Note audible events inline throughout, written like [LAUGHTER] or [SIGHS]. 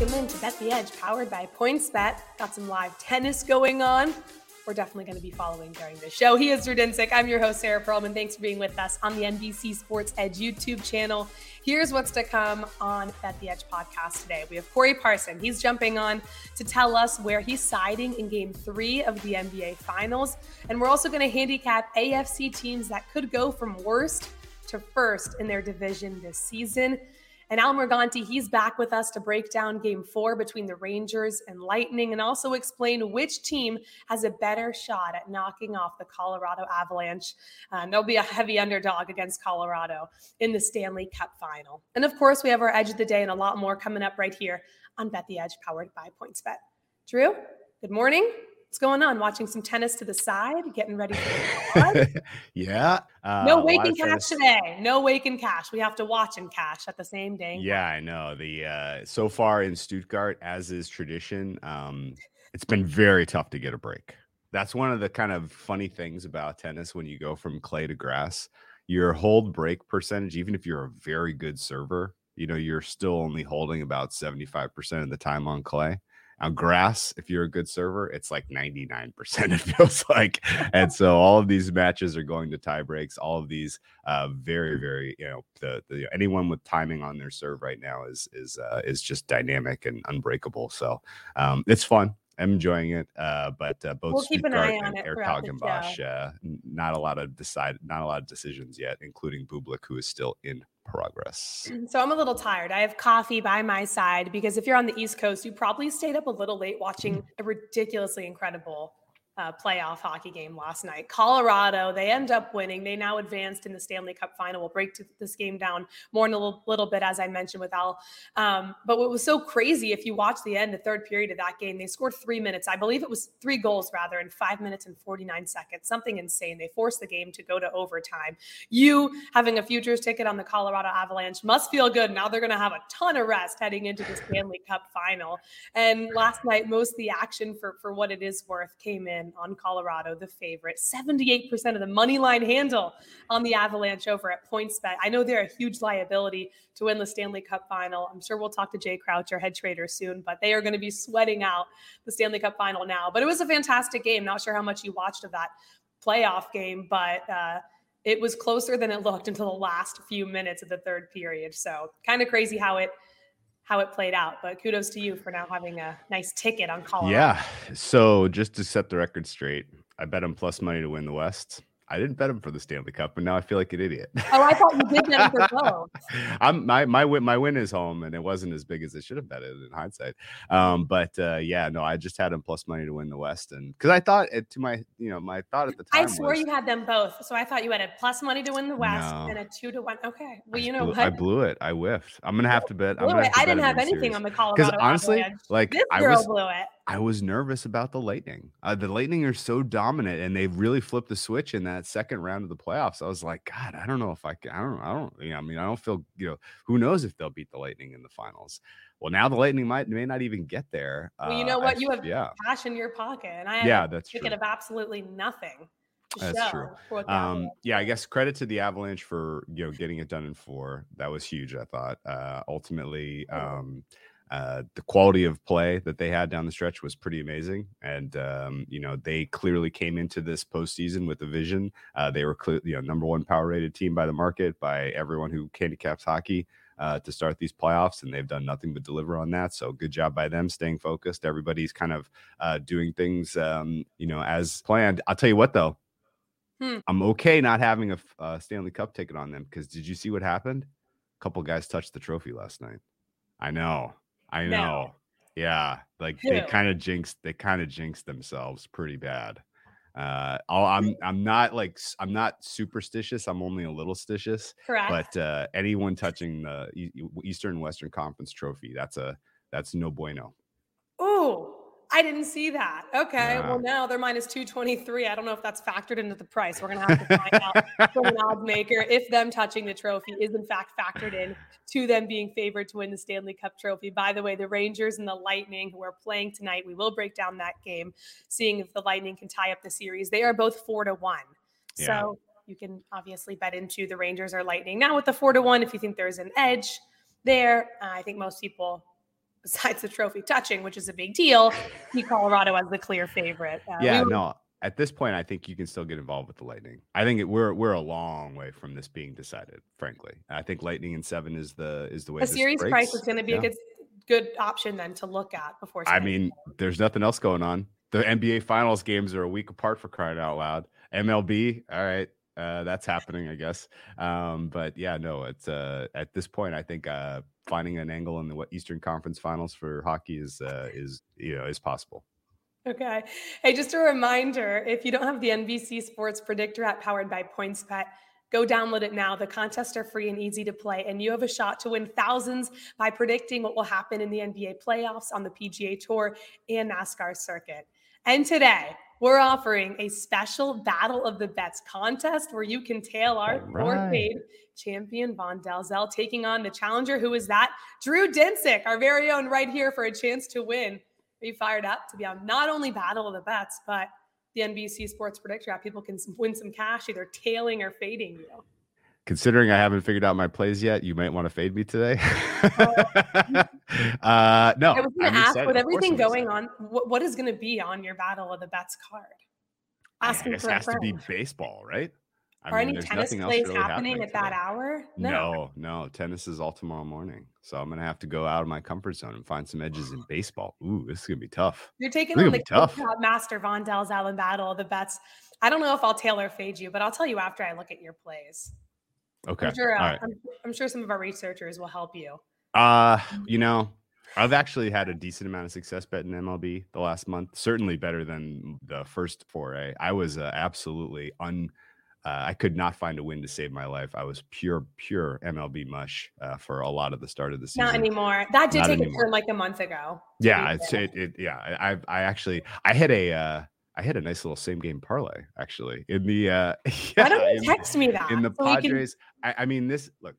Welcome into Bet the Edge, powered by PointsBet. Got some live tennis going on. We're definitely going to be following during the show. He is Drew Dinsick. I'm your host, Sarah Perlman. Thanks for being with us on the NBC Sports Edge YouTube channel. Here's what's to come on Bet the Edge podcast today. We have Corey Parson. He's jumping on to tell us where he's siding in game three of the NBA Finals. And we're also going to handicap AFC teams that could go from worst to first in their division this season. And Al Morganti, he's back with us to break down game four between the Rangers and Lightning and also explain which team has a better shot at knocking off the Colorado Avalanche. Uh, they'll be a heavy underdog against Colorado in the Stanley Cup final. And of course, we have our edge of the day and a lot more coming up right here on Bet the Edge, powered by PointsBet. Drew, good morning. What's going on? Watching some tennis to the side, getting ready for the [LAUGHS] yeah. Uh, no wake and cash today. No wake and cash. We have to watch and cash at the same day. Yeah, I know. The uh, so far in Stuttgart, as is tradition, um, it's been very tough to get a break. That's one of the kind of funny things about tennis when you go from clay to grass. Your hold break percentage, even if you're a very good server, you know, you're still only holding about 75% of the time on clay. Now, grass, if you're a good server, it's like 99%, [LAUGHS] it feels like. And so all of these matches are going to tie breaks. All of these uh, very, very, you know, the, the anyone with timing on their serve right now is is uh, is just dynamic and unbreakable. So um, it's fun. I'm enjoying it. Uh, but uh, both we'll an eye on and Eric Hagenbosch, uh, not a lot of decide, not a lot of decisions yet, including Bublik, who is still in progress. Mm, so I'm a little tired. I have coffee by my side because if you're on the East Coast, you probably stayed up a little late watching [LAUGHS] a ridiculously incredible uh, playoff hockey game last night. Colorado, they end up winning. They now advanced in the Stanley Cup final. We'll break this game down more in a little, little bit, as I mentioned with Al. Um, but what was so crazy, if you watch the end, the third period of that game, they scored three minutes. I believe it was three goals rather in five minutes and 49 seconds. Something insane. They forced the game to go to overtime. You having a futures ticket on the Colorado Avalanche must feel good. Now they're going to have a ton of rest heading into the Stanley Cup final. And last night, most of the action for, for what it is worth came in on Colorado, the favorite. 78% of the money line handle on the Avalanche over at PointsBet. I know they're a huge liability to win the Stanley Cup final. I'm sure we'll talk to Jay Crouch, our head trader, soon, but they are going to be sweating out the Stanley Cup final now. But it was a fantastic game. Not sure how much you watched of that playoff game, but uh, it was closer than it looked until the last few minutes of the third period. So kind of crazy how it how it played out. But kudos to you for now having a nice ticket on Colorado. Yeah. So just to set the record straight, I bet him plus money to win the West. I didn't bet him for the Stanley Cup, but now I feel like an idiot. Oh, I thought you did bet him for both. [LAUGHS] I'm my my win my win is home, and it wasn't as big as it should have it in hindsight. Um, but uh, yeah, no, I just had him plus money to win the West, and because I thought it to my you know my thought at the time. I swore was, you had them both, so I thought you had a plus money to win the West no. and a two to one. Okay, well you know blew, what? I blew it. I whiffed. I'm gonna have to bet. I'm blew it. I didn't have anything series. on the Colorado. Because honestly, like this I girl was blew it. I was nervous about the Lightning. Uh, the Lightning are so dominant, and they really flipped the switch in that second round of the playoffs. I was like, God, I don't know if I can. I don't. I don't. You know, I mean, I don't feel. You know, who knows if they'll beat the Lightning in the finals? Well, now the Lightning might may not even get there. Well, you know what? I, you have yeah, cash in your pocket, and I yeah, that's ticket true. of absolutely nothing. That's true. Um, yeah, I guess credit to the Avalanche for you know getting it done in four. That was huge. I thought. Uh, ultimately, um, uh, the quality of play that they had down the stretch was pretty amazing, and um, you know they clearly came into this postseason with a vision. Uh, they were clear, you know number one power rated team by the market by everyone who handicaps hockey. uh, to start these playoffs, and they've done nothing but deliver on that. So good job by them staying focused. Everybody's kind of uh, doing things, um, you know, as planned. I'll tell you what, though, hmm. I'm okay not having a, a Stanley Cup ticket on them because did you see what happened? A couple guys touched the trophy last night. I know, I know. No. Yeah, like Who? they kind of jinxed. They kind of jinxed themselves pretty bad. Uh, I'm I'm not like I'm not superstitious. I'm only a little stitious. Correct. But uh, anyone touching the Eastern Western Conference trophy, that's a that's no bueno. I didn't see that. Okay. Yeah. Well, now they're minus 223. I don't know if that's factored into the price. We're going to have to find out from an odds maker if them touching the trophy is in fact factored in to them being favored to win the Stanley Cup trophy. By the way, the Rangers and the Lightning who are playing tonight, we will break down that game, seeing if the Lightning can tie up the series. They are both four to one. Yeah. So you can obviously bet into the Rangers or Lightning. Now with the four to one, if you think there's an edge there, uh, I think most people besides the trophy touching, which is a big deal, see Colorado as the clear favorite. Uh, yeah, we were- no. At this point, I think you can still get involved with the Lightning. I think it, we're we're a long way from this being decided. Frankly, I think Lightning in seven is the is the way. A series breaks. price is going to be yeah. a good good option then to look at before. I mean, there's nothing else going on. The NBA Finals games are a week apart for crying out loud. MLB, all right, uh, that's happening, I guess. Um, but yeah, no, it's uh, at this point, I think uh, finding an angle in the Eastern Conference Finals for hockey is uh, is you know is possible. Okay. Hey, just a reminder: if you don't have the NBC Sports Predictor app powered by PointsBet, go download it now. The contests are free and easy to play, and you have a shot to win thousands by predicting what will happen in the NBA playoffs, on the PGA Tour, and NASCAR circuit. And today, we're offering a special Battle of the Bets contest where you can tail our right. fourth paid champion Vaughn Dalzell taking on the challenger. Who is that? Drew Dinsick, our very own, right here for a chance to win. Are you fired up to be on not only Battle of the Bets, but the NBC Sports Predictor app? People can win some cash either tailing or fading you considering I haven't figured out my plays yet, you might want to fade me today. Oh, [LAUGHS] uh, no, I was going to ask excited. with everything going on, what, what is going to be on your battle of the bets card? Asking for it has to be baseball, right? I Are mean, any tennis plays really happening, at that hour? No. no, no, tennis is all tomorrow morning. So I'm gonna have to go out of my comfort zone and find some edges in baseball. Ooh, this is gonna be tough. You're taking on the tough. master Vaughn Dalzell battle of the bets. I don't know if I'll tailor fade you, but I'll tell you after I look at your plays. Okay. I'm sure, uh, right. I'm, I'm sure some of our researchers will help you. Uh, you know, I've actually had a decent amount of success betting MLB the last month. Certainly better than the first foray. I was uh, absolutely un. Uh, I could not find a win to save my life. I was pure, pure MLB mush uh, for a lot of the start of the season. Not anymore. That did not take anymore. a turn like a month ago. Yeah, it's it, it, Yeah, I, I actually I had a uh, I had a nice little same game parlay actually in the uh yeah, [LAUGHS] Why don't you text me that in the so Padres. Can... I, I mean this look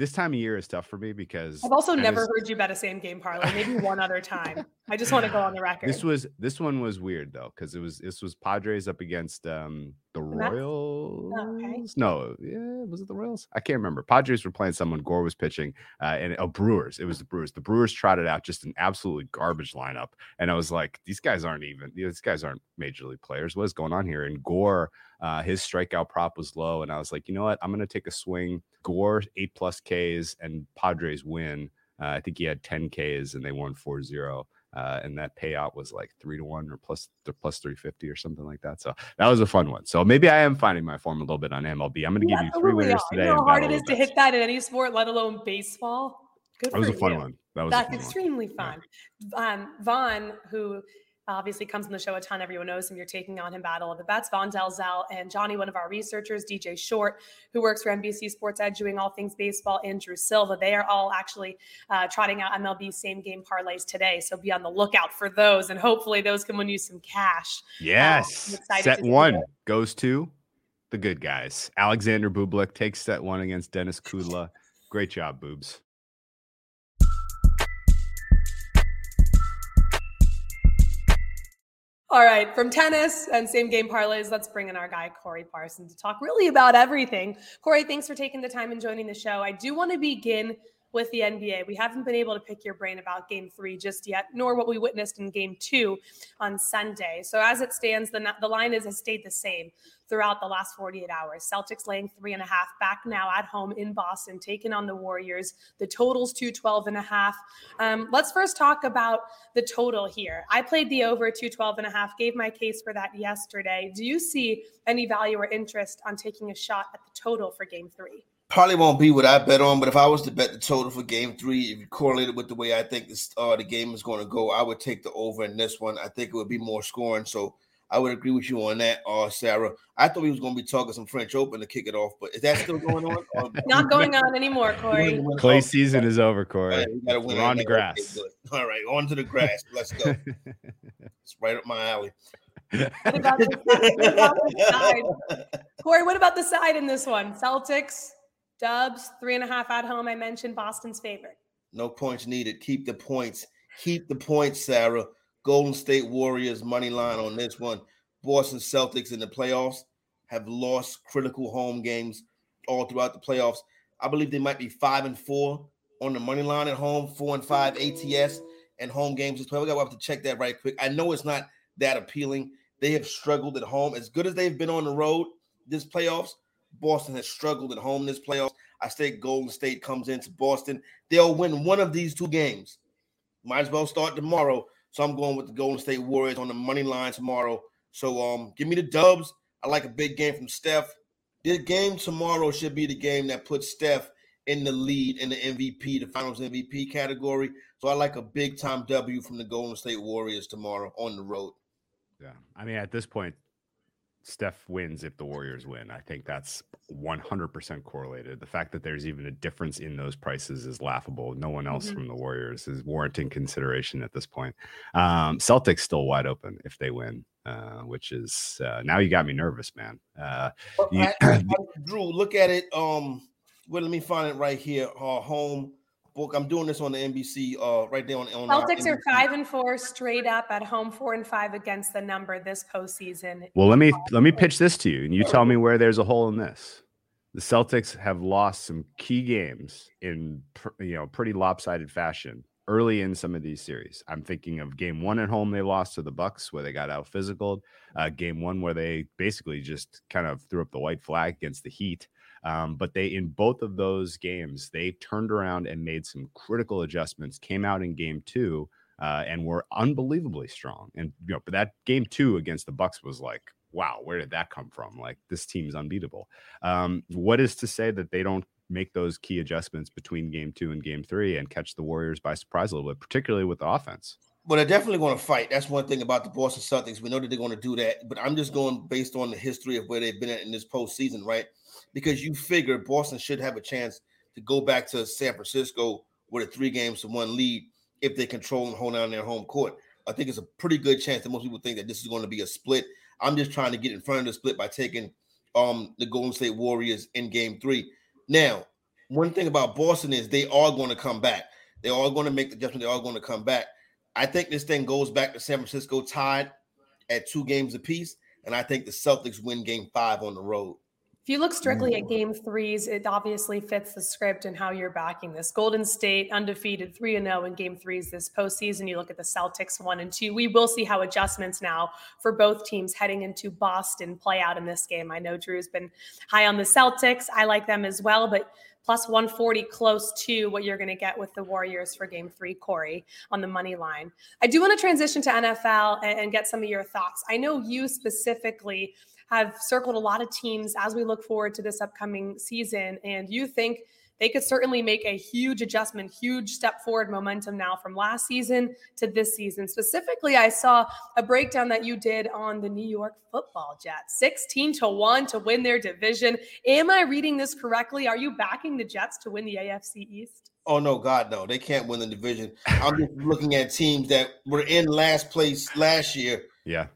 this time of year is tough for me because I've also never heard you bet a same game parlay. Maybe one other time. [LAUGHS] I just want to go on the [SIGHS] record. This was this one was weird though because it was this was Padres up against um the Royals. Okay. No, yeah, was it the Royals? I can't remember. Padres were playing someone. Gore was pitching, uh, and oh, Brewers. It was the Brewers. The Brewers trotted out just an absolutely garbage lineup, and I was like, these guys aren't even. These guys aren't major league players. What is going on here? And Gore, uh, his strikeout prop was low, and I was like, you know what? I'm going to take a swing. Gore eight plus Ks, and Padres win. Uh, I think he had 10 Ks, and they won 4-0 uh, and that payout was like three to one or plus plus three fifty or something like that. So that was a fun one. So maybe I am finding my form a little bit on MLB. I'm going to give you three winners today. You know how hard it is to hit that in any sport, let alone baseball. Good that was a fun you. one. That was that's extremely one. fun. Yeah. Um, Vaughn, who obviously comes on the show a ton. Everyone knows him. You're taking on him Battle of the Bets. Vaughn Dalzell and Johnny, one of our researchers, DJ Short, who works for NBC Sports Edge doing all things baseball, and Drew Silva. They are all actually uh, trotting out MLB same game parlays today. So be on the lookout for those. And hopefully those can win you some cash. Yes. Um, set one goes to the good guys. Alexander Bublik takes set one against Denis Kudla. Great job, boobs. All right, from tennis and same game parlays, let's bring in our guy, Corey Parson, to talk really about everything. Corey, thanks for taking the time and joining the show. I do want to begin with the NBA. We haven't been able to pick your brain about game three just yet, nor what we witnessed in game two on Sunday. So as it stands, the, the line is, has stayed the same throughout the last 48 hours. Celtics laying three and a half back now at home in Boston, taking on the Warriors. The total's 212 and a half. Um, let's first talk about the total here. I played the over 212 and a half, gave my case for that yesterday. Do you see any value or interest on taking a shot at the total for game three? Probably won't be what I bet on, but if I was to bet the total for game three, if you correlate it with the way I think this uh, the game is going to go, I would take the over in this one. I think it would be more scoring. So I would agree with you on that, uh, Sarah. I thought we was going to be talking some French Open to kick it off, but is that still going on? [LAUGHS] Not going on anymore, Corey. Clay season is over, Corey. Right, we gotta win We're on the grass. Okay, All right, on to the grass. Let's go. [LAUGHS] it's right up my alley. What about, what about the side? [LAUGHS] Corey, what about the side in this one? Celtics, Dubs, three and a half at home. I mentioned Boston's favorite. No points needed. Keep the points. Keep the points, Sarah. Golden State Warriors money line on this one. Boston Celtics in the playoffs have lost critical home games all throughout the playoffs. I believe they might be five and four on the money line at home, four and five ATS and home games as well. We got to have to check that right quick. I know it's not that appealing. They have struggled at home as good as they've been on the road this playoffs. Boston has struggled at home this playoffs. I think Golden State comes into Boston. They'll win one of these two games. Might as well start tomorrow so I'm going with the Golden State Warriors on the money line tomorrow. So um, give me the dubs. I like a big game from Steph. This game tomorrow should be the game that puts Steph in the lead in the MVP, the Finals MVP category. So I like a big time W from the Golden State Warriors tomorrow on the road. Yeah, I mean at this point, Steph wins if the Warriors win. I think that's 100% correlated. The fact that there's even a difference in those prices is laughable. No one else mm-hmm. from the Warriors is warranting consideration at this point. Um, Celtics still wide open if they win, uh, which is uh, now you got me nervous, man. Uh, you, [CLEARS THROAT] I, I, Drew, look at it. Um, well, let me find it right here. Uh, home book. I'm doing this on the NBC uh, right there on, on Celtics are five and four straight up at home, four and five against the number this postseason. Well, let me let me pitch this to you, and you tell me where there's a hole in this. The Celtics have lost some key games in you know pretty lopsided fashion early in some of these series. I'm thinking of game one at home they lost to the Bucks where they got out physical. Uh, game one where they basically just kind of threw up the white flag against the Heat. Um, but they, in both of those games, they turned around and made some critical adjustments. Came out in game two uh, and were unbelievably strong. And you know, but that game two against the Bucks was like, wow, where did that come from? Like this team's unbeatable. Um, what is to say that they don't make those key adjustments between game two and game three and catch the Warriors by surprise a little bit, particularly with the offense? Well, they're definitely going to fight. That's one thing about the Boston Celtics. We know that they're going to do that, but I'm just going based on the history of where they've been at in this postseason, right? Because you figure Boston should have a chance to go back to San Francisco with a three games to one lead if they control and hold down their home court. I think it's a pretty good chance that most people think that this is going to be a split. I'm just trying to get in front of the split by taking um the Golden State Warriors in game three. Now, one thing about Boston is they are going to come back. They are going to make the adjustment. They are going to come back. I think this thing goes back to San Francisco tied at two games apiece, and I think the Celtics win game five on the road. If you look strictly at mm. game threes, it obviously fits the script and how you're backing this. Golden State undefeated 3 0 in game threes this postseason. You look at the Celtics 1 and 2. We will see how adjustments now for both teams heading into Boston play out in this game. I know Drew's been high on the Celtics. I like them as well, but plus 140 close to what you're going to get with the Warriors for game three, Corey, on the money line. I do want to transition to NFL and, and get some of your thoughts. I know you specifically have circled a lot of teams as we look forward to this upcoming season. And you think they could certainly make a huge adjustment, huge step forward momentum now from last season to this season. Specifically, I saw a breakdown that you did on the New York football Jets 16 to 1 to win their division. Am I reading this correctly? Are you backing the Jets to win the AFC East? Oh no, God, no! They can't win the division. I'm just looking at teams that were in last place last year. Yeah,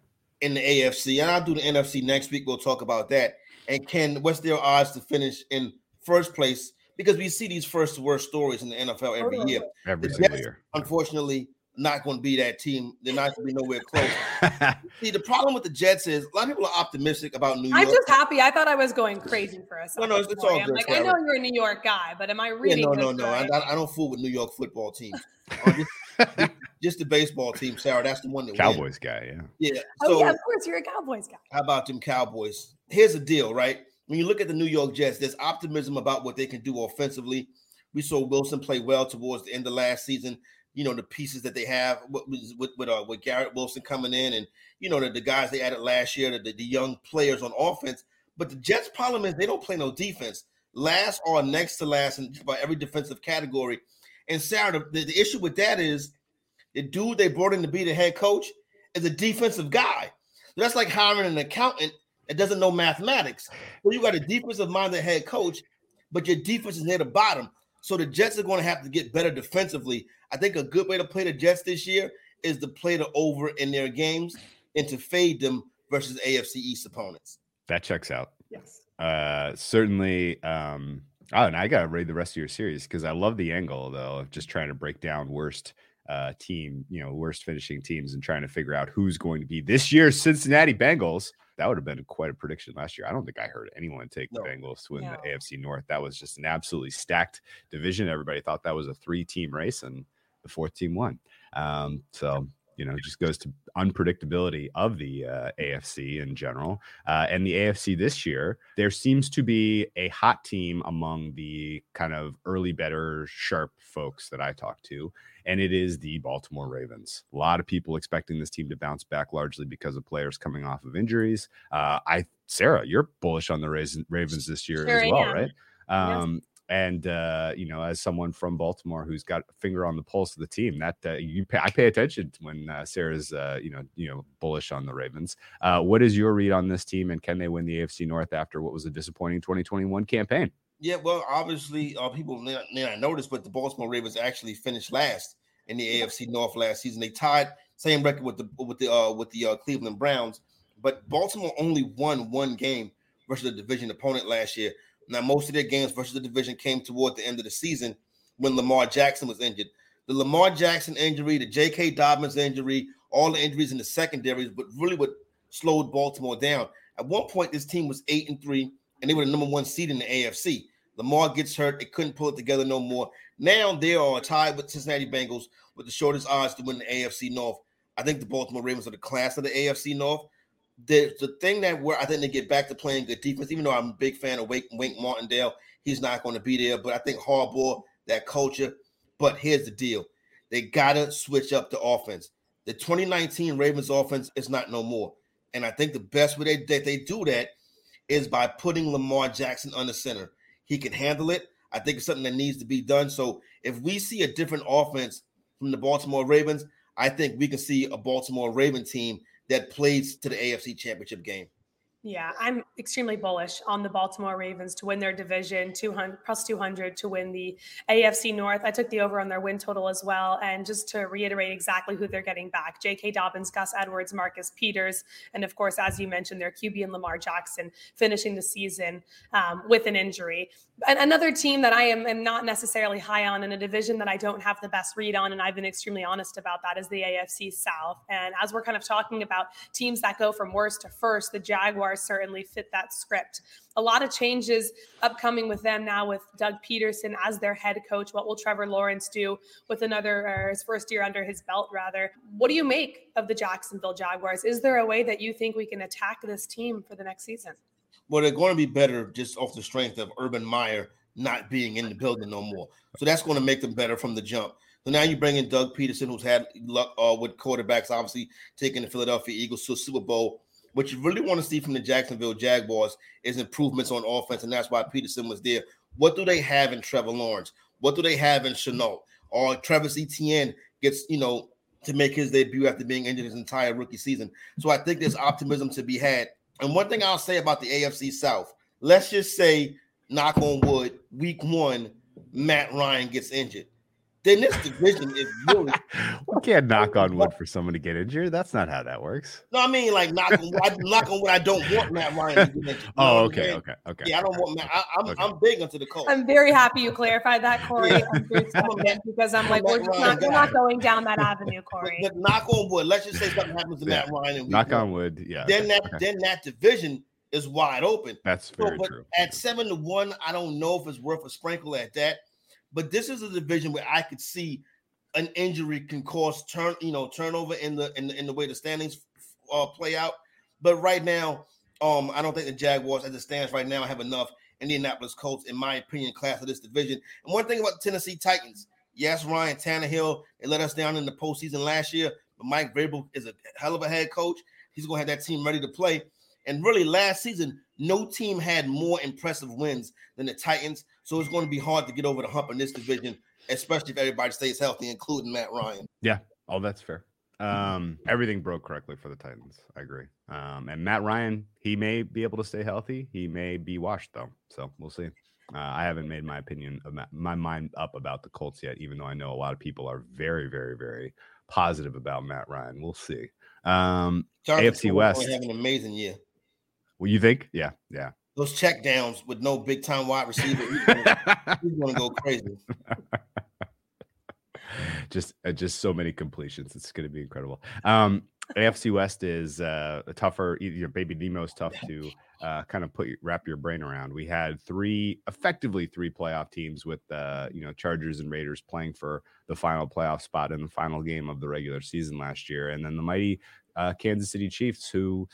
in the AFC, and I'll do the NFC next week. We'll talk about that. And can what's their odds to finish in first place? Because we see these first worst stories in the NFL every year. Every single year. Unfortunately, not going to be that team. They're not going to be nowhere close. [LAUGHS] See, the problem with the Jets is a lot of people are optimistic about New York. I'm just happy. I thought I was going crazy for a second. No, no, it's, it's all I'm good. like, I know you're a New York guy, but am I Yeah, reading? no, no, no. I. I, I don't fool with New York football teams. [LAUGHS] Just, just- just the baseball team, Sarah. That's the one that wins. Cowboys guy, yeah. Yeah. oh So yeah, of course you're a Cowboys guy. how about them Cowboys? Here's the deal, right? When you look at the New York Jets, there's optimism about what they can do offensively. We saw Wilson play well towards the end of last season. You know the pieces that they have with with with, uh, with Garrett Wilson coming in, and you know the, the guys they added last year, the, the young players on offense. But the Jets' problem is they don't play no defense. Last or next to last in just about every defensive category. And Sarah, the, the, the issue with that is the dude they brought in to be the head coach is a defensive guy. So that's like hiring an accountant that doesn't know mathematics. So you got a defensive minded head coach, but your defense is near the bottom. So the Jets are going to have to get better defensively. I think a good way to play the Jets this year is to play the over in their games and to fade them versus AFC East opponents. That checks out. Yes. Uh, certainly. Um, oh, and I gotta read the rest of your series because I love the angle though of just trying to break down worst uh team, you know, worst finishing teams and trying to figure out who's going to be this year's Cincinnati Bengals. That would have been quite a prediction last year. I don't think I heard anyone take No. the Bengals to win No. the AFC North. That was just an absolutely stacked division. Everybody thought that was a three-team race, and the fourth team won. Um, so you know, it just goes to unpredictability of the uh, AFC in general. Uh, and the AFC this year, there seems to be a hot team among the kind of early better sharp folks that I talk to, and it is the Baltimore Ravens. A lot of people expecting this team to bounce back largely because of players coming off of injuries. Uh, I, Sarah, you're bullish on the Ravens, this year Sure as well, right? Yes. Um, and uh, you know, as someone from Baltimore who's got a finger on the pulse of the team, that uh, you pay, I pay attention when uh, Sarah's uh, you know you know bullish on the Ravens. Uh, what is your read on this team, and can they win the AFC North after what was a disappointing 2021 campaign? Yeah, well, obviously, uh, people may not, may not notice, but the Baltimore Ravens actually finished last in the AFC North last season. They tied same record with the with the uh, with the uh, Cleveland Browns, but Baltimore only won one game versus a division opponent last year. Now, most of their games versus the division came toward the end of the season when Lamar Jackson was injured. The Lamar Jackson injury, the J.K. Dobbins injury, all the injuries in the secondaries, but really what slowed Baltimore down. At one point, this team was eight and three, and they were the number one seed in the AFC. Lamar gets hurt; they couldn't pull it together no more. Now they are tied with Cincinnati Bengals with the shortest odds to win the AFC North. I think the Baltimore Ravens are the class of the AFC North. The the thing that where I think they get back to playing good defense, even though I'm a big fan of Wake, Wink Martindale, he's not going to be there. But I think Harbaugh, that culture. But here's the deal: they gotta switch up the offense. The 2019 Ravens offense is not no more, and I think the best way they, that they do that is by putting Lamar Jackson under center. He can handle it. I think it's something that needs to be done. So if we see a different offense from the Baltimore Ravens, I think we can see a Baltimore Raven team that plays to the AFC Championship game. Yeah, I'm extremely bullish on the Baltimore Ravens to win their division, 200 plus 200 to win the AFC North. I took the over on their win total as well. And just to reiterate exactly who they're getting back J.K. Dobbins, Gus Edwards, Marcus Peters, and of course, as you mentioned, their QB and Lamar Jackson finishing the season um, with an injury. And another team that I am, am not necessarily high on in a division that I don't have the best read on, and I've been extremely honest about that, is the AFC South. And as we're kind of talking about teams that go from worst to first, the Jaguars certainly fit that script. A lot of changes upcoming with them now with Doug Pederson as their head coach. What will Trevor Lawrence do with another his first year under his belt rather? What do you make of the Jacksonville Jaguars? Is there a way that you think we can attack this team for the next season? Well, they're going to be better just off the strength of Urban Meyer not being in the building no more. So that's going to make them better from the jump. So now you bring in Doug Pederson, who's had luck uh, with quarterbacks, obviously taking the Philadelphia Eagles to a Super Bowl. What you really want to see from the Jacksonville Jaguars is improvements on offense, and that's why Pederson was there. What do they have in Trevor Lawrence? What do they have in Shenault? Or Travis Etienne gets, you know, to make his debut after being injured his entire rookie season. So I think there's optimism to be had. And one thing I'll say about the AFC South, let's just say, knock on wood, week one, Matt Ryan gets injured. Then this division is really. [LAUGHS] we can't knock on wood [LAUGHS] for someone to get injured. That's not how that works. No, I mean like knock on I knock on wood. I don't want Matt Ryan. To get injured, [LAUGHS] oh, okay, okay, okay. Yeah, I don't want Matt. I, am okay. I'm big into the Colts. I'm very happy you clarified that, Corey. I'm because I'm, I'm like, we're, not, we're not going down that avenue, Corey. But, but, knock on wood. Let's just say something happens to yeah. Matt Ryan. And knock on wood. Yeah. Then that okay. then that division is wide open. That's very so, true. At seven to one, I don't know if it's worth a sprinkle at that. But this is a division where I could see an injury can cause turn, you know, turnover in the in the, in the way the standings uh, play out. But right now, um, I don't think the Jaguars, as it stands right now, have enough Indianapolis Colts, in my opinion, class of this division. And one thing about the Tennessee Titans, yes, Ryan Tannehill, they let us down in the postseason last year, but Mike Vrabel is a hell of a head coach. He's going to have that team ready to play. And really, last season, no team had more impressive wins than the Titans. So it's going to be hard to get over the hump in this division, especially if everybody stays healthy, including Matt Ryan. Yeah, Oh, that's fair. Um, everything broke correctly for the Titans. I agree. Um, and Matt Ryan, he may be able to stay healthy. He may be washed though. So we'll see. Uh, I haven't made my opinion, of my mind up about the Colts yet, even though I know a lot of people are very, very, very positive about Matt Ryan. We'll see. Um, AFC West having an amazing year. Well, you think? Yeah, yeah. Those check downs with no big time wide receiver, he's going [LAUGHS] to go crazy. [LAUGHS] just, uh, just so many completions. It's going to be incredible. Um, AFC West is uh, tougher. Your baby Nemo is tough to uh, kind of put wrap your brain around. We had three, effectively three playoff teams with uh, you know Chargers and Raiders playing for the final playoff spot in the final game of the regular season last year, and then the mighty uh, Kansas City Chiefs, who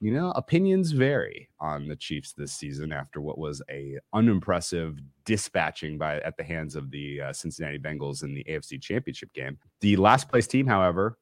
you know, opinions vary on the Chiefs this season after what was a unimpressive dispatching by at the hands of the uh, Cincinnati Bengals in the AFC Championship game. The last place team, however,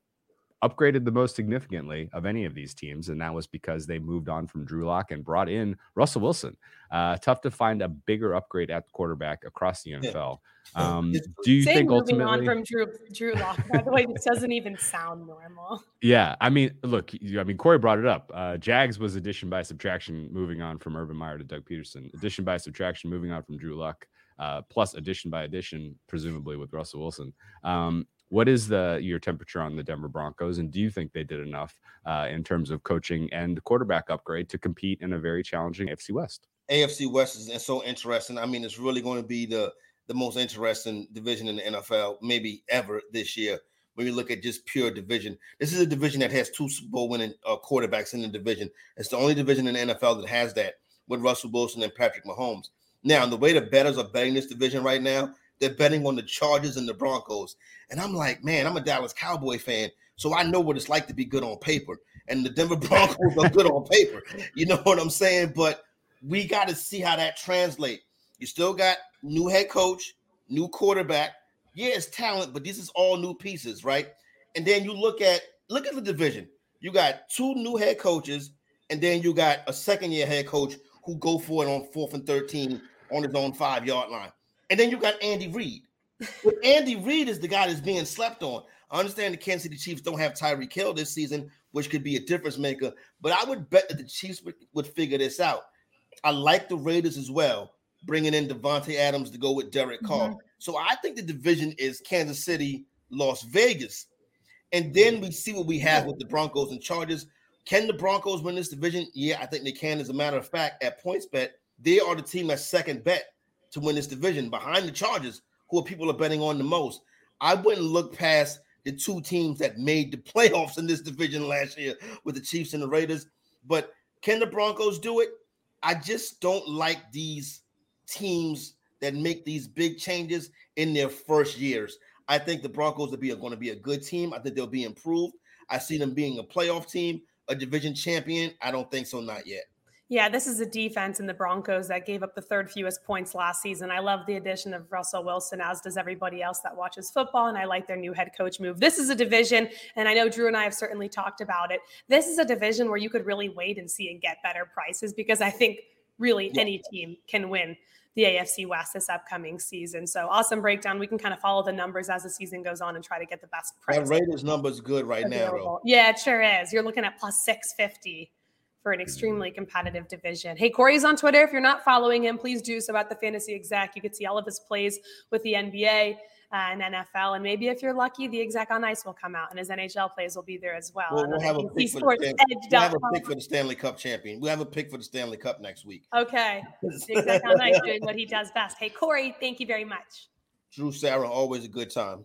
upgraded the most significantly of any of these teams, and that was because they moved on from Drew Lock and brought in Russell Wilson. Uh, tough to find a bigger upgrade at quarterback across the NFL. [LAUGHS] Um, do you think ultimately on from Drew Drew Lock? By the way, this doesn't even sound normal. [LAUGHS] Yeah, I mean, look, I mean, Corey brought it up. Uh, Jags was addition by subtraction, moving on from Urban Meyer to Doug Pederson. Addition by subtraction, moving on from Drew Lock. Uh, plus addition by addition, presumably with Russell Wilson. Um, what is the your temperature on the Denver Broncos, and do you think they did enough uh, in terms of coaching and quarterback upgrade to compete in a very challenging AFC West? AFC West is so interesting. I mean, it's really going to be the the most interesting division in the NFL, maybe ever this year. When you look at just pure division, this is a division that has two Super Bowl winning uh, quarterbacks in the division. It's the only division in the NFL that has that with Russell Wilson and Patrick Mahomes. Now, the way the bettors are betting this division right now, they're betting on the Chargers and the Broncos. And I'm like, man, I'm a Dallas Cowboy fan, so I know what it's like to be good on paper. And the Denver [LAUGHS] Broncos are good on paper. You know what I'm saying? But we got to see how that translates. You still got new head coach, new quarterback. Yeah, it's talent, but this is all new pieces, right? And then you look at look at the division. You got two new head coaches, and then you got a second year head coach who go for it on fourth and 13 on his own five yard line. And then you got Andy Reid. [LAUGHS] But Andy Reid is the guy that's being slept on. I understand the Kansas City Chiefs don't have Tyreek Hill this season, which could be a difference maker. But I would bet that the Chiefs would, would figure this out. I like the Raiders as well, bringing in Davante Adams to go with Derek Carr. Mm-hmm. So I think the division is Kansas City, Las Vegas. And then we see what we have with the Broncos and Chargers. Can the Broncos win this division? Yeah, I think they can. As a matter of fact, at PointsBet, they are the team that's second bet to win this division behind the Chargers, who are people are betting on the most. I wouldn't look past the two teams that made the [LAUGHS] playoffs in this division last year with the Chiefs and the Raiders. But can the Broncos do it? I just don't like these teams that make these big changes in their first years. I think the Broncos will be going to be a good team. I think they'll be improved. I see them being a playoff team, a division champion. I don't think so, not yet. Yeah, this is a defense in the Broncos that gave up the third fewest points last season. I love the addition of Russell Wilson, as does everybody else that watches football. And I like their new head coach move. This is a division, and I know Drew and I have certainly talked about it. This is a division where you could really wait and see and get better prices because I think really yeah. any team can win the AFC West this upcoming season. So awesome breakdown. We can kind of follow the numbers as the season goes on and try to get the best price. That Raiders number is good right available. now. Bro. Yeah, it sure is. You're looking at plus 650 for an extremely mm-hmm. competitive division. Hey, Corey's on Twitter. If you're not following him, please do so at the Fantasy Exec. You can see all of his plays with the NBA. Uh, and NFL. And maybe if you're lucky, the exec on ice will come out and his NHL plays will be there as well. We'll, we'll have, a pick, for the, we'll have a pick for the Stanley Cup champion. We'll have a pick for the Stanley Cup next week. Okay. The exec on ice doing what he does best. Hey, Corey, thank you very much. Drew, Sarah, always a good time.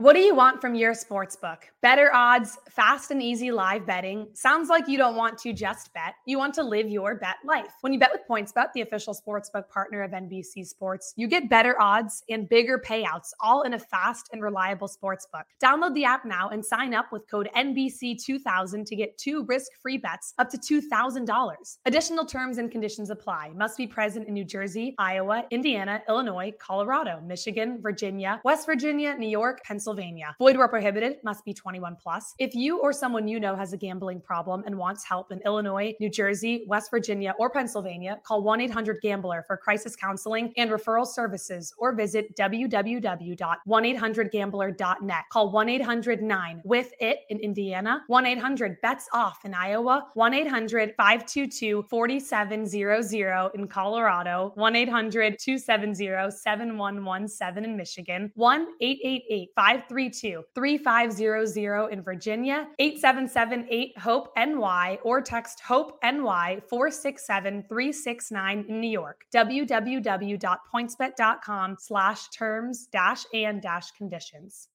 What do you want from your sports book? Better odds, fast and easy live betting. Sounds like you don't want to just bet. You want to live your bet life. When you bet with PointsBet, the official sportsbook partner of NBC Sports, you get better odds and bigger payouts, all in a fast and reliable sportsbook. Download the app now and sign up with code NBC2000 to get two risk-free bets up to $2,000. Additional terms and conditions apply. Must be present in New Jersey, Iowa, Indiana, Illinois, Colorado, Michigan, Virginia, West Virginia, New York, Pennsylvania, Pennsylvania. Void where prohibited, must be 21 plus. If you or someone you know has a gambling problem and wants help in Illinois, New Jersey, West Virginia, or Pennsylvania, call 1 800 Gambler for crisis counseling and referral services or visit www.1800Gambler.net. Call 1 800 9 with it in Indiana, 1 800 bets off in Iowa, 1 800 522 4700 in Colorado, 1 800 270 7117 in Michigan, 1 888 532 3500 in Virginia, 877 HOPE NY, or text HOPE NY 467 369 in New York. www.pointsbet.com slash terms dash and dash conditions.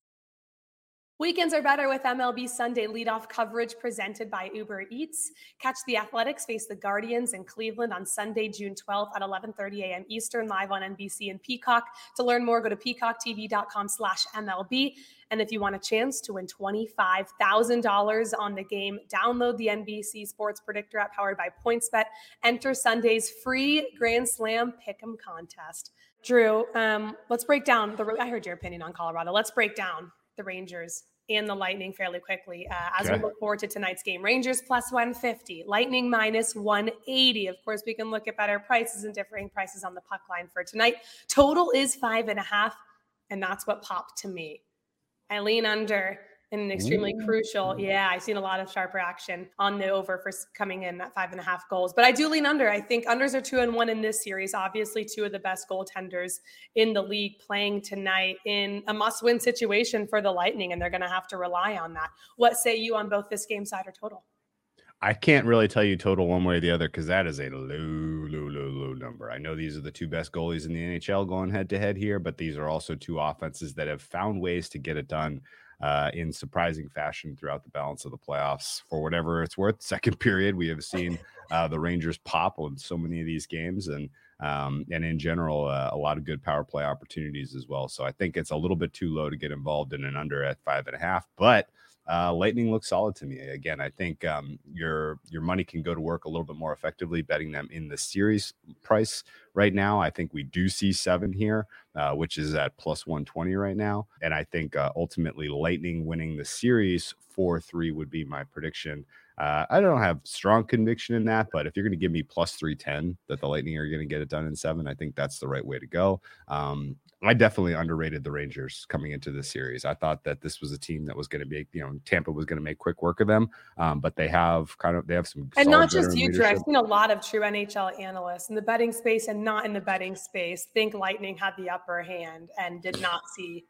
Weekends are better with MLB Sunday leadoff coverage presented by Uber Eats. Catch the Athletics face the Guardians in Cleveland on Sunday, June 12th at 11:30 a.m. Eastern, live on NBC and Peacock. To learn more, go to peacocktv.com/mlb. And if you want a chance to win $25,000 on the game, download the NBC Sports Predictor app powered by PointsBet. Enter Sunday's free Grand Slam Pick'em contest. Drew, um, let's break down the. I heard your opinion on Colorado. Let's break down the Rangers and the Lightning fairly quickly uh, as okay. we look forward to tonight's game. Rangers plus 150, Lightning minus 180. Of course, we can look at better prices and differing prices on the puck line for tonight. Total is five and a half, and that's what popped to me. I lean under and an extremely Ooh. crucial. Yeah, I've seen a lot of sharper action on the over for coming in at five and a half goals. But I do lean under. I think unders are two and one in this series. Obviously, two of the best goaltenders in the league playing tonight in a must-win situation for the Lightning, and they're going to have to rely on that. What say you on both this game side or total? I can't really tell you total one way or the other because that is a low, low, low, low number. I know these are the two best goalies in the NHL going head to head here, but these are also two offenses that have found ways to get it done uh, in surprising fashion throughout the balance of the playoffs. For whatever it's worth, [LAUGHS] second period we have seen uh, the Rangers pop on so many of these games, and um, and in general uh, a lot of good power play opportunities as well. So I think it's a little bit too low to get involved in an under at five and a half, but uh, Lightning looks solid to me. Again, I think um, your your money can go to work a little bit more effectively betting them in the series price right now. I think we do see seven here, uh, which is at plus 120 right now. And I think uh, ultimately Lightning winning the series 4 3 would be my prediction. Uh, I don't have strong conviction in that, but if you're going to give me plus 310 that the Lightning are going to get it done in seven, I think that's the right way to go. Um, I definitely underrated the Rangers coming into this series. I thought that this was a team that was going to be, you know, Tampa was going to make quick work of them. Um, but they have kind of they have some and not just you, Drew. I've seen a lot of true NHL analysts in the betting space and not in the betting space think Lightning had the upper hand and did not see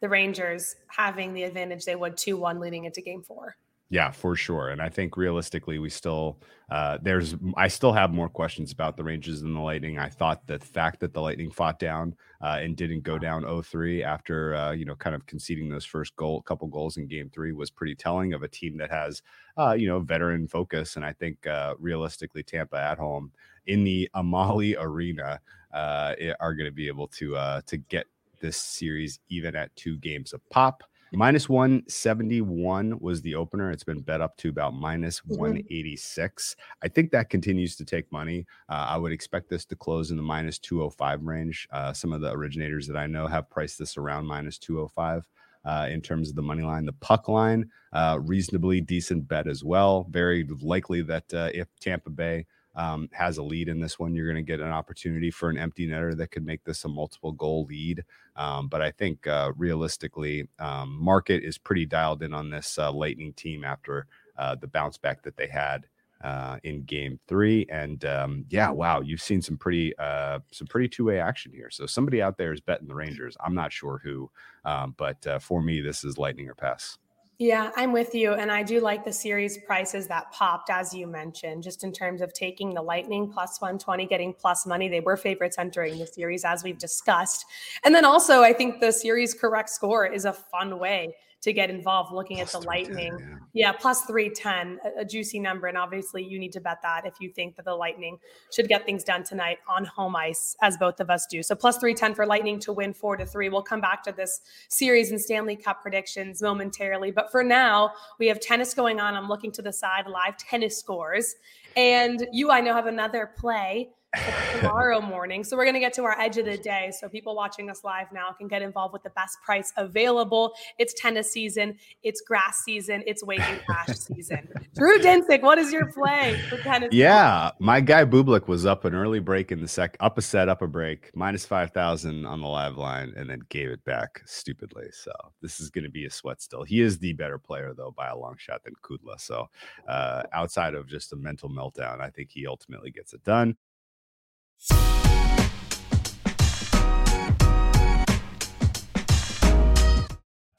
the Rangers having the advantage they would two one leading into Game Four. Yeah, for sure. And I think realistically, we still uh, there's I still have more questions about the Rangers than the Lightning. I thought the fact that the Lightning fought down uh, and didn't go down 0-3 after uh, you know kind of conceding those first goal couple goals in Game Three was pretty telling of a team that has uh, you know veteran focus. And I think uh, realistically, Tampa at home in the Amalie Arena uh, are going to be able to to get this series even at two games of pop. Minus 171 was the opener. It's been bet up to about mm-hmm. 186. I think that continues to take money. Uh, I would expect this to close in the minus 205 range. Uh, some of the originators that I know have priced this around minus 205. Uh, in terms of the money line. The puck line, uh, reasonably decent bet as well. Very likely that uh, if Tampa Bay um, has a lead in this one, you're going to get an opportunity for an empty netter that could make this a multiple goal lead. Um, but I think uh, realistically, um, market is pretty dialed in on this uh, Lightning team after uh, the bounce back that they had. Uh, in game three and um, yeah wow you've seen some pretty uh, some pretty two-way action here so somebody out there is betting the rangers i'm not sure who um, but uh, for me this is lightning or pass yeah, I'm with you. And I do like the series prices that popped, as you mentioned, just in terms of taking the Lightning plus 120, getting plus money. They were favorites entering the series, as we've discussed. And then also, I think the series correct score is a fun way to get involved looking plus at the Lightning. Yeah. yeah, plus 310, a, a, juicy number. And obviously, you need to bet that if you think that the Lightning should get things done tonight on home ice, as both of us do. So, plus 310 for Lightning to win four to three. We'll come back to this series and Stanley Cup predictions momentarily. But for now, we have tennis going on. I'm looking to the side, live tennis scores. And you, I know, have another play [LAUGHS] tomorrow morning. So we're going to get to our edge of the day. So people watching us live now can get involved with the best price available. It's tennis season, it's grass season, it's wake and [LAUGHS] cash season. Drew Dinsick, what is your play for tennis? Yeah, season? my guy Bublik was up an early break in the sec, up a set, up a break, minus five thousand on the live line, and then gave it back stupidly. So this is going to be a sweat still. He is the better player though by a long shot than Kudla. So uh, outside of just a mental meltdown, I think he ultimately gets it done.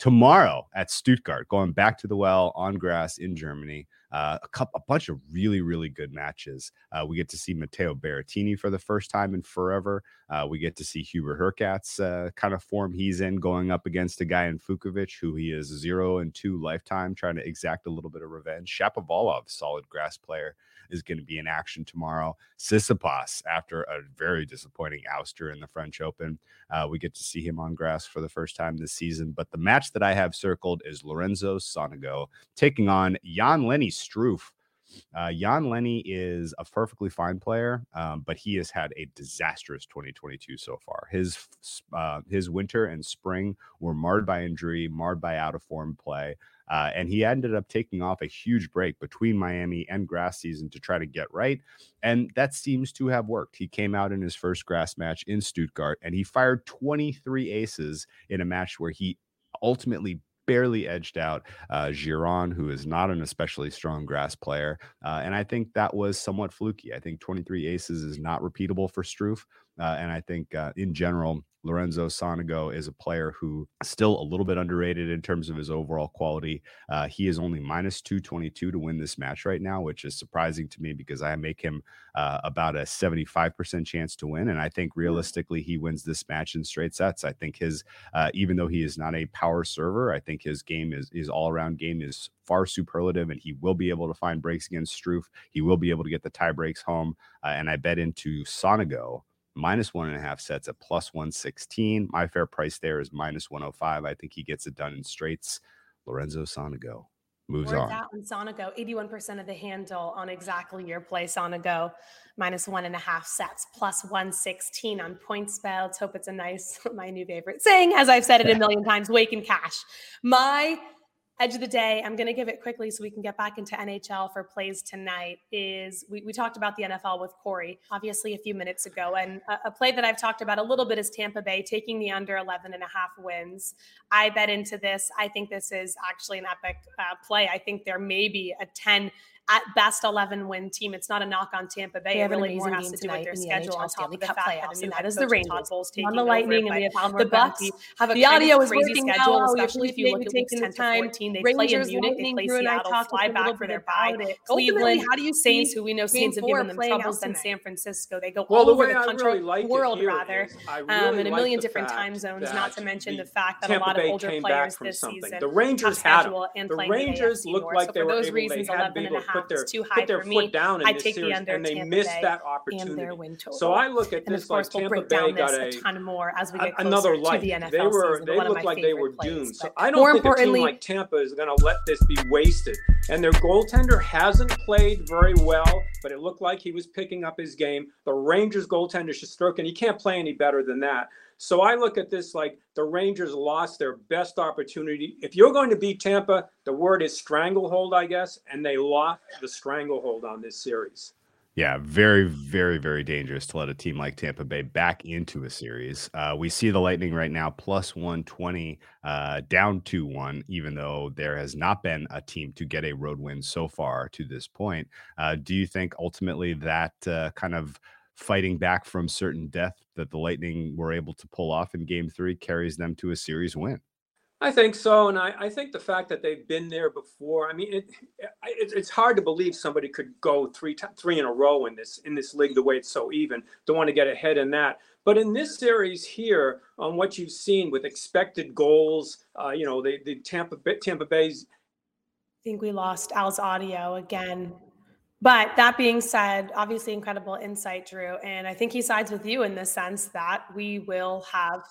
Tomorrow at Stuttgart, going back to the well on grass in Germany, uh, a couple, a bunch of really, really good matches. Uh, we get to see Matteo Berrettini for the first time in forever. Uh, we get to see Hubert Hurkacz's uh, kind of form he's in, going up against a guy in Fucsovics who he is zero and two lifetime, trying to exact a little bit of revenge. Shapovalov, solid grass player is going to be in action tomorrow. Tsitsipas, after a very disappointing ouster in the French Open, uh, we get to see him on grass for the first time this season. But the match that I have circled is Lorenzo Sonego taking on Jan Lenny Struff. Uh, Jan Lenny is a perfectly fine player, um, but he has had a disastrous 2022 so far. His uh, his winter and spring were marred by injury, marred by out of form play. Uh, and he ended up taking off a huge break between Miami and grass season to try to get right. And that seems to have worked. He came out in his first grass match in Stuttgart and he fired 23 aces in a match where he ultimately barely edged out uh, Giron, who is not an especially strong grass player. Uh, and I think that was somewhat fluky. I think 23 aces is not repeatable for Struff. Uh, and I think uh, in general, Lorenzo Sonego is a player who still a little bit underrated in terms of his overall quality. Uh, he is only minus 222 to win this match right now, which is surprising to me because I make him uh, about a 75% chance to win. And I think realistically, he wins this match in straight sets. I think his, uh, even though he is not a power server, I think his game is, his all around game is far superlative and he will be able to find breaks against Struff. He will be able to get the tie breaks home. Uh, and I bet into Sonego minus one and a half sets at plus 116. My fair price there is minus 105. I think he gets it done in straights. Lorenzo Sonego moves Words on. Out in Sonego, 81% of the handle on exactly your play. Sonego minus one and a half sets, plus 116 on PointsBet. Let's hope it's a nice, [LAUGHS] my new favorite saying, as I've said it a [LAUGHS] million times, wake and cash. My edge of the day i'm going to give it quickly so we can get back into nhl for plays tonight is we, we talked about the nfl with corey obviously a few minutes ago and a, a, play that i've talked about a little bit is tampa bay taking the under 11 and a half wins. I bet into this i think this is actually an epic uh, play. I think there may be a 10 at best 11 win team. It's not a knock on Tampa Bay. They It have an really more amazing has to do with their tonight the schedule on top of the Cup fact that playoffs, a and that head the coach, Rangers. Todd Bowles, On the Lightning, over, and we have the Bucs have a The audio is crazy working schedule, now. Especially if you look at weeks taking 10 the to time. 14. They play in Rangers, Munich, they Lightning, play Drew Seattle, fly back for their about bye. it. Ultimately, Cleveland, how do you Saints, who we know Saints have given them playing troubles, then? San Francisco. They go all over the country, really world rather, is I um, really in a million different time zones. Not to mention the the fact that a lot of Bay older came players back from this something. season, The Rangers tough had 'em. and The Rangers AFC looked like So they for were those able, reasons, they had to 11 be able to put their, too high put their for foot me. down in I this take the series, under and they Tampa missed Bay that and opportunity. their win total. So I look at And this of like course, we'll Tampa break Bay down got this a a ton more as we get closer another to light. the NFL they were season. they One of looked like they were plays, doomed. So I don't More think a team importantly- like Tampa is going to let this be wasted. And their goaltender hasn't played very well, but it looked like he was picking up his game. The Rangers goaltender Shesterkin, he can't play any better than that. So I look at this like the Rangers lost their best opportunity. If you're going to beat Tampa, the word is stranglehold, I guess, and they lost the stranglehold on this series. Yeah, very, very, very dangerous to let a team like Tampa Bay back into a series. Uh, we see the Lightning right now plus 120, uh, down 2 1, even though there has not been a team to get a road win so far to this point. Uh, do you think ultimately that uh, kind of fighting back from certain death that the Lightning were able to pull off in game three carries them to a series win? I think so, and I, I think the fact that they've been there before. I mean, it, it it's hard to believe somebody could go three three in a row in this in this league the way it's so even. Don't want to get ahead in that, but in this series here, on what you've seen with expected goals, uh, you know, the the Tampa Bay, Tampa Bay's I think we lost Al's audio again. But that being said, obviously incredible insight, Drew. And I think he sides with you in the sense that we will have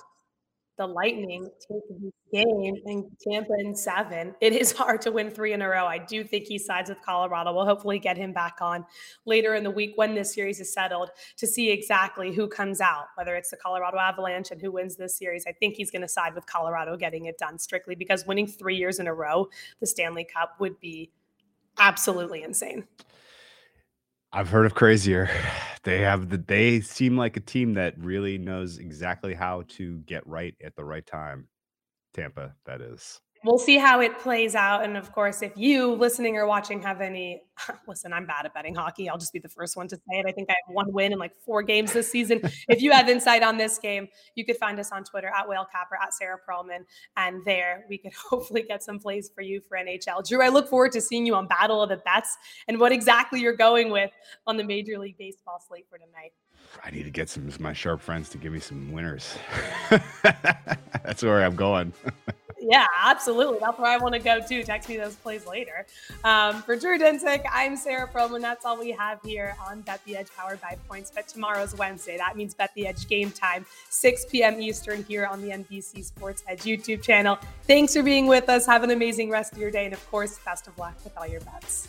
the Lightning take this game in Tampa in seven. It is hard to win three in a row. I do think he sides with Colorado. We'll hopefully get him back on later in the week when this series is settled to see exactly who comes out, whether it's the Colorado Avalanche and who wins this series. I think he's going to side with Colorado getting it done strictly because winning three years in a row, the Stanley Cup would be absolutely insane. I've heard of crazier. [SIGHS] They have the they seem like a team that really knows exactly how to get right at the right time. Tampa, that is. We'll see how it plays out. And of course, if you listening or watching have any, [LAUGHS] listen, I'm bad at betting hockey. I'll just be the first one to say it. I think I have one win in like four games this season. [LAUGHS] if you have insight on this game, you could find us on Twitter at Whale Capper, at Sarah Perlman. And there we could [LAUGHS] hopefully get some plays for you for NHL. Drew, I look forward to seeing you on Battle of the Bets and what exactly you're going with on the Major League Baseball slate for tonight. I need to get some of my sharp friends to give me some winners. That's where I'm going. Yeah, absolutely. That's where I want to go too. Text me those plays later. Um, for Drew Dinsick, I'm Sarah Perlman. That's all we have here on Bet the Edge, powered by Points. But tomorrow's Wednesday. That means Bet the Edge game time, 6 p.m. Eastern here on the NBC Sports Edge YouTube channel. Thanks for being with us. Have an amazing rest of your day. And of course, best of luck with all your bets.